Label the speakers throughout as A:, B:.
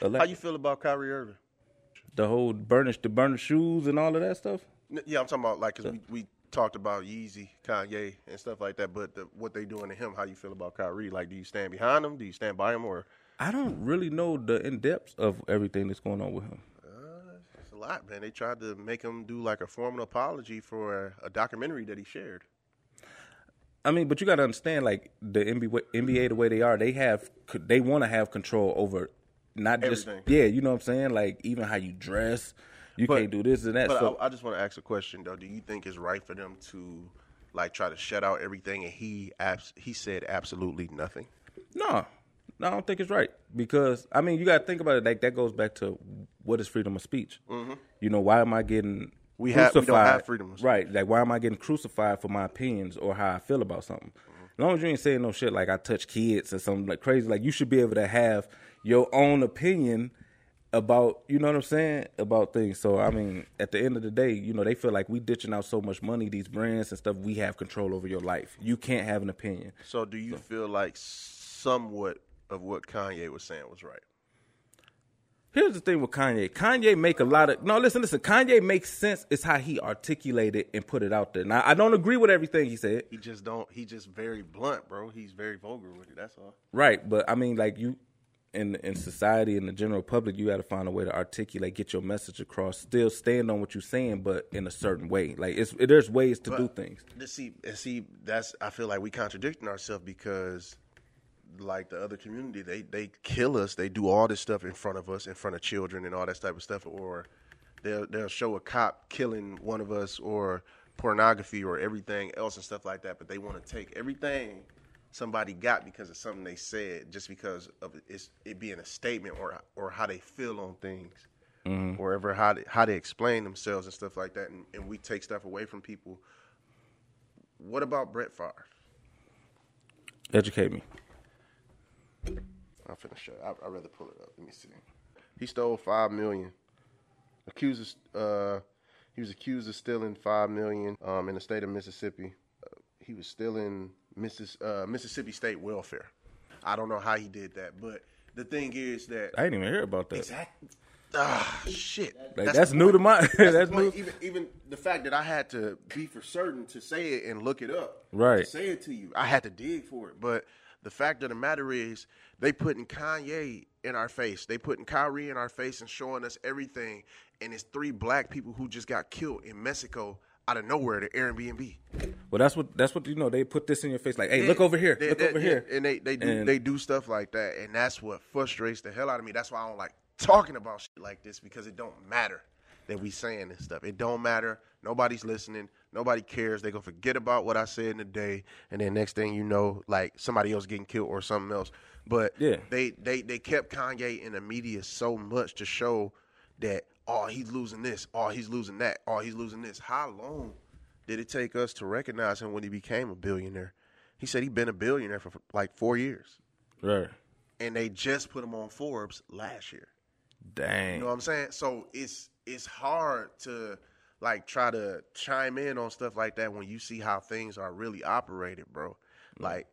A: How you feel about Kyrie Irving?
B: The whole burnish, the burner shoes and all of that stuff.
A: Yeah, I'm talking about like because we, we talked about Yeezy, Kanye, and stuff like that. But the, what they doing to him? How you feel about Kyrie? Like, do you stand behind him? Do you stand by him? Or
B: I don't really know the in depth of everything that's going on with him.
A: uh, it's a lot, man. They tried to make him do like a formal apology for a documentary that he shared.
B: I mean, but you got to understand, like the NBA, NBA, the way they are, they have they want to have control over not just
A: Everything.
B: yeah, you know what I'm saying, like even how you dress. You
A: But-
B: can't do this and that.
A: But
B: So
A: I, I just want to ask a question though. Do you think it's right for them to like try to shut out everything? And he abs- he said absolutely nothing.
B: no, no, I don't think it's right because I mean, you got to think about it. Like that goes back to what is freedom of speech. Mm-hmm. You know, why am I getting
A: We have- we don't
B: crucified?
A: have freedom of speech.
B: right? Like, why am I getting crucified for my opinions or how I feel about something? As long as you ain't saying no shit like I touch kids or something like crazy, like you should be able to have your own opinion about you know what I'm saying about things. So I mean, at the end of the day, you know they feel like we ditching out so much money, these brands and stuff. We have control over your life. You can't have an opinion.
A: So do you feel like somewhat of what Kanye was saying was right?
B: Here's the thing with Kanye. Kanye make a lot of no. Listen, listen. Kanye makes sense. It's how he articulated and put it out there. Now I don't agree with everything he said.
A: He just don't. He just very blunt, bro. He's very vulgar with it. That's all.
B: Right, but I mean, like you, in in society in the general public, you got to find a way to articulate, get your message across. Still stand on what you're saying, but in a certain way. Like it's there's ways to do things.
A: See, see, that's. I feel like we contradicting ourselves because, like the other community, they they kill us. They do all this stuff in front of us, in front of children, and all that type of stuff. Or they'll they'll show a cop killing one of us, or pornography, or everything else and stuff like that. But they want to take everything somebody got because of something they said, just because of it- it's, it being a statement or or how they feel on things. Mm-hmm. Or ever how they, how they explain themselves and stuff like that, and, and we take stuff away from people what about Brett Favre?
B: Educate me.
A: I'm finna show. I I rather pull it up. Let me see. He stole five million. Accused. Of, uh, he was accused of stealing five million um, in the state of Mississippi. Uh, he was stealing Missis, uh, Mississippi State welfare. I don't know how he did that, but the thing is that
B: I didn't even hear about that.
A: exactly. Ah, shit.
B: Like, that's
A: the
B: new to my-
A: That's,
B: that's new-
A: Even even the fact that I had to be for certain to say it and look it up,
B: Right.
A: To say it to you, I had to dig for it. But the fact of the matter is, they putting Kanye in our face. They putting Kyrie in our face and showing us everything. And it's three black people who just got killed in Mexico out of nowhere. The Airbnb.
B: Well, that's what that's what you know. They put this in your face, like, hey, look over here,
A: They-
B: look
A: they-
B: over here.
A: and they they do
B: And-
A: they do stuff like that, and that's what frustrates the hell out of me. That's why I don't like talking about shit like this because it don't matter that we saying this stuff. It don't matter. Nobody's listening. Nobody cares. They gonna forget about what I said in the day, and then next thing you know, like somebody else getting killed or something else. But
B: Yeah.
A: they they they kept Kanye in the media so much to show that oh he's losing this, oh he's losing that, oh he's losing this. How long did it take us to recognize him when he became a billionaire? He said he'd been a billionaire for like four years,
B: Right.
A: and they just put him on Forbes last year.
B: Dang.
A: You know what I'm saying? So it's it's hard to like try to chime in on stuff like that when you see how things are really operated, bro. Like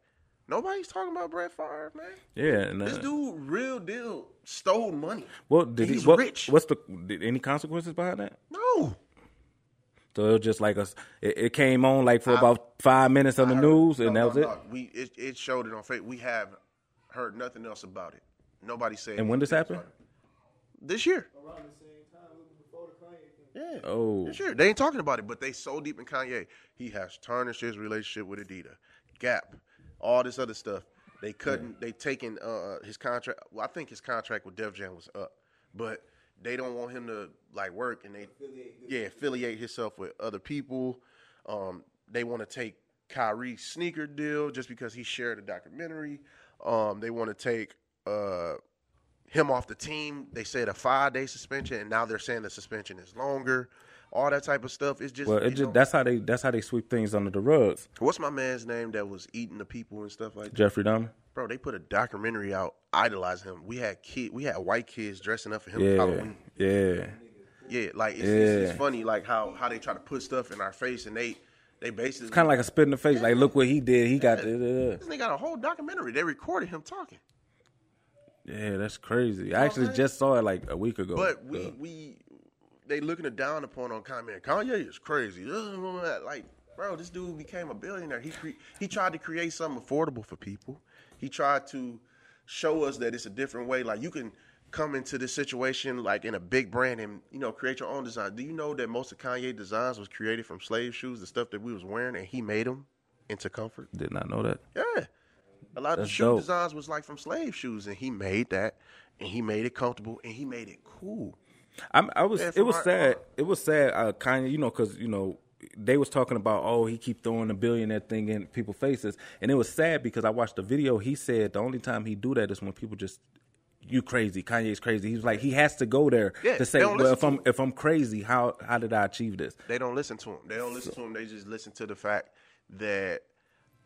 A: nobody's talking about Brett Favre, man.
B: yeah. And, uh,
A: This dude, real deal, stole money.
B: well, did
A: he's
B: he? What,
A: rich.
B: What's the? Did any consequences behind that?
A: No,
B: So it was just like us. It, it came on like for about five minutes on the
A: I heard-
B: news, and
A: no,
B: that was
A: no,
B: it.
A: no. We it, it showed it on Facebook. We have heard nothing else about it. Nobody said.
B: And when this
A: anything
B: happened?
A: about it. This year.
C: around the same time, it was before the Kanye thing.
A: Yeah.
B: Oh,
A: Sure, they ain't talking about it, but they so deep in Kanye. He has tarnished his relationship with Adidas, Gap, all this other stuff. They couldn't. They taken uh, his contract. Well, I think his contract with Def Jam was up, but they don't want him to like work and they yeah affiliate himself with other people. Um, they want to take Kyrie's sneaker deal just because he shared a documentary. Um, they want to take uh, him off the team. They said a five day suspension, and now they're saying the suspension is longer. All that type of stuff. It's just,
B: well, it just
A: know-
B: that's how they that's how they sweep things under the rugs.
A: what's my man's name that was eating the people and stuff like that.
B: Jeffrey Dahmer.
A: Bro, they put a documentary out idolizing him. We had kid, we had white kids dressing up for him
B: Yeah,
A: Halloween.
B: yeah.
A: Yeah, like it's, it's,
B: Yeah.
A: it's funny, like how how they try to put stuff in our face, and they they basically
B: Kind of like a spit in the face. Like, look what he did. He got the.
A: This nigga got a whole documentary. They recorded him talking.
B: Yeah, that's crazy. I actually just saw it like a week ago.
A: But we we they looking it down upon on comment. Kanye is crazy. Like, bro, this dude became a billionaire. He cre- he tried to create something affordable for people. He tried to show us that it's a different way. Like you can come into this situation like in a big brand and you know create your own design. Do you know that most of Kanye designs was created from slave shoes, the stuff that we was wearing, and he made them into comfort?
B: did not know that.
A: Yeah. A lot of shoe
B: dope.
A: designs was like from slave shoes, and he made that, and he made it comfortable, and he made it cool.
B: I'm, I was. It was
A: our-
B: sad. It was sad. Uh, Kanye, you know, because you know they was talking about oh he keep throwing the billionaire thing in people's faces, and it was sad because I watched the video. He said the only time he do that is when people just. You crazy? Kanye's crazy. He's like he has to go there
A: Yeah,
B: to say, well, if I'm if I'm crazy, how how did I achieve this?
A: They don't listen to him. They don't listen to him. They just listen to the fact that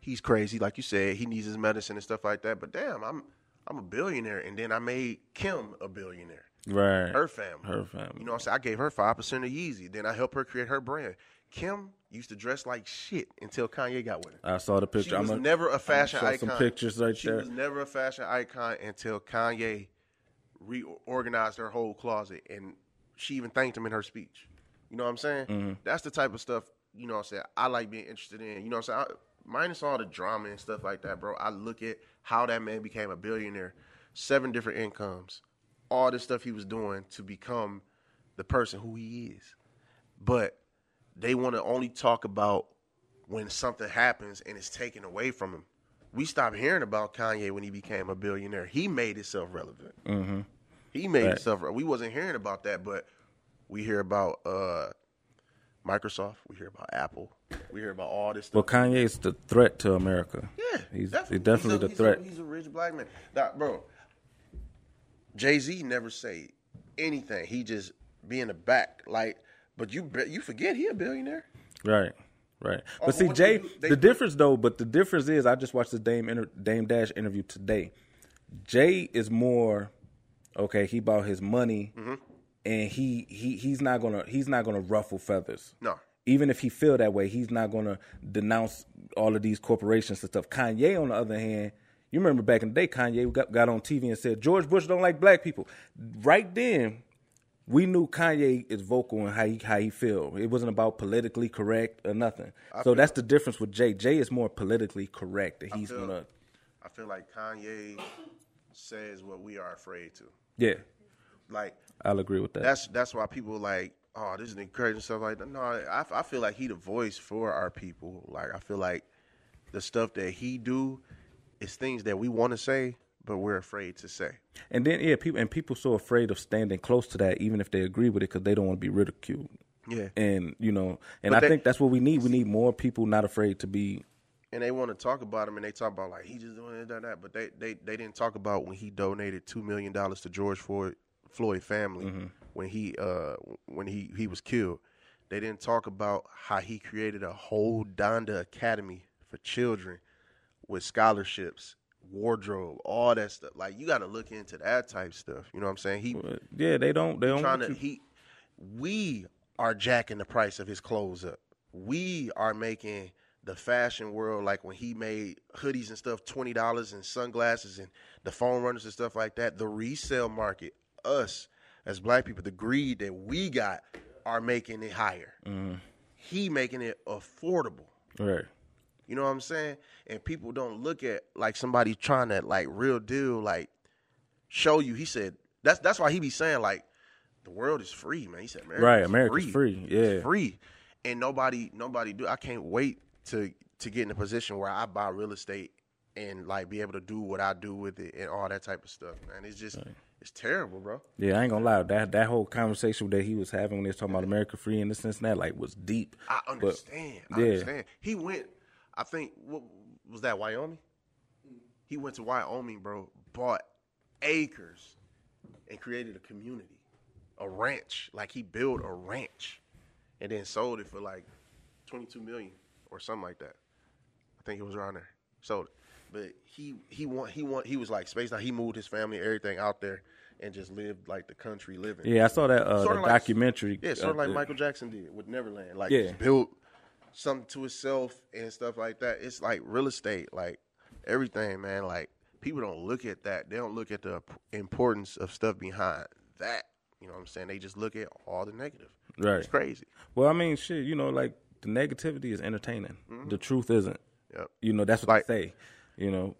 A: he's crazy, like you said. He needs his medicine and stuff like that. But damn, I'm I'm a billionaire, and then I made Kim a billionaire.
B: Right.
A: Her family.
B: Her family.
A: You know what I'm saying? I gave her five percent of Yeezy. Then I helped her create her brand. Kim used to dress like shit until Kanye got with her.
B: I saw the picture.
A: She was
B: I'm
A: never a fashion
B: show
A: icon.
B: Some pictures right
A: she
B: there.
A: was never a fashion icon until Kanye reorganized her whole closet, and she even thanked him in her speech. You know what I'm saying?
B: Mm-hmm.
A: That's the type of stuff. You know what I'm saying? I like being interested in. You know what I'm saying? I, minus all the drama and stuff like that, bro. I look at how that man became a billionaire, seven different incomes, all the stuff he was doing to become the person who he is. But they want to only talk about when something happens and it's taken away from him. We stopped hearing about Kanye when he became a billionaire. He made himself relevant. Mm-hmm. He made
B: Right.
A: himself. We wasn't hearing about that, but we hear about uh, Microsoft. We hear about Apple. We hear about all this
B: Well,
A: stuff.
B: Kanye's the threat to America.
A: yeah,
B: he's
A: definitely,
B: he's definitely
A: He's a-
B: the
A: he's
B: threat.
A: A, he's a rich black man, Nah, bro. Jay Z never say anything. He just be in the back, like. But you you forget he a billionaire.
B: Right, right.
A: Oh,
B: But see, Jay,
A: they do- they
B: the difference though, but the difference is, I just watched the Dame inter, Dame Dash interview today. Jay is more okay. He bought his money,
A: Mm-hmm.
B: And he he he's not gonna he's not gonna ruffle feathers.
A: No.
B: Even if he feel that way, he's not gonna denounce all of these corporations and stuff. Kanye, on the other hand. You remember back in the day, Kanye got, got on TV and said George Bush don't like black people. Right then, we knew Kanye is vocal in how he how he feel. It wasn't about politically correct or nothing. so that's the difference with Jay. Jay is more politically correct, and he's
A: feel-
B: gonna
A: I feel like Kanye says what we are afraid to.
B: yeah.
A: Like
B: I'll agree with that.
A: that's that's why people like, oh, this is encouraging stuff like that. No, I, I feel like he the voice for our people. Like I feel like the stuff that he do is things that we want to say, but we're afraid to say.
B: and then yeah, people and people so afraid of standing close to that, even if they agree with it, because they don't want to be ridiculed.
A: Yeah.
B: And you know, and
A: But
B: I
A: they-
B: think that's what we need. We need more people not afraid to be.
A: and they want to talk about him and they talk about like he just doing it, that, that, but they, they, they didn't talk about when he donated two million dollars to George Floyd Floyd family when he uh when he he was killed. They didn't talk about how he created a whole Donda Academy for children with scholarships, wardrobe, all that stuff. Like you got to look into that type stuff. You know what I'm saying? He
B: But yeah, they don't. They don't.
A: trying to
B: you-
A: he we are jacking the price of his clothes up. We are making the fashion world like when he made hoodies and stuff twenty dollars and sunglasses and the Foam Runners and stuff like that. The resale market, us as black people, the greed that we got are making it higher. Mm-hmm. He making it affordable.
B: right.
A: You know what I'm saying? And people don't look at like somebody trying to like real deal like show you. He said that's that's why he be saying like the world is free, man. He said America's
B: Right, America's free, yeah.
A: It's free, and nobody nobody do. I can't wait to to get in a position where I buy real estate and like be able to do what I do with it and all that type of stuff, man. It's just it's terrible, bro.
B: Yeah, I ain't gonna lie. That that whole conversation that he was having when they was talking about America free and this and that, like, was deep.
A: I
B: But-
A: understand. I
B: yeah.
A: understand. He went. I think what was that Wyoming? He went to Wyoming, bro. Bought acres and created a community, a ranch. Like he built a ranch, and then sold it for like twenty two million or something like that. I think it was around there. Sold it, but he he want he want he was like spaced out. He moved his family, everything out there, and just lived like the country living.
B: Yeah, I saw that uh,
A: Sorta
B: the
A: like-
B: documentary.
A: Yeah, sort of
B: uh,
A: like
B: uh,
A: Michael Jackson did with Neverland. Like
B: Yeah.
A: built something to itself and stuff like that. It's like real estate, like everything, man. Like people don't look at that. They don't look at the importance of stuff behind that. You know what I'm saying? They just look at all the negative.
B: Right.
A: It's crazy.
B: Well, I mean, shit, you know, like the negativity is entertaining. The truth isn't.
A: Yep.
B: You know, that's what
A: Like-
B: they say. You know,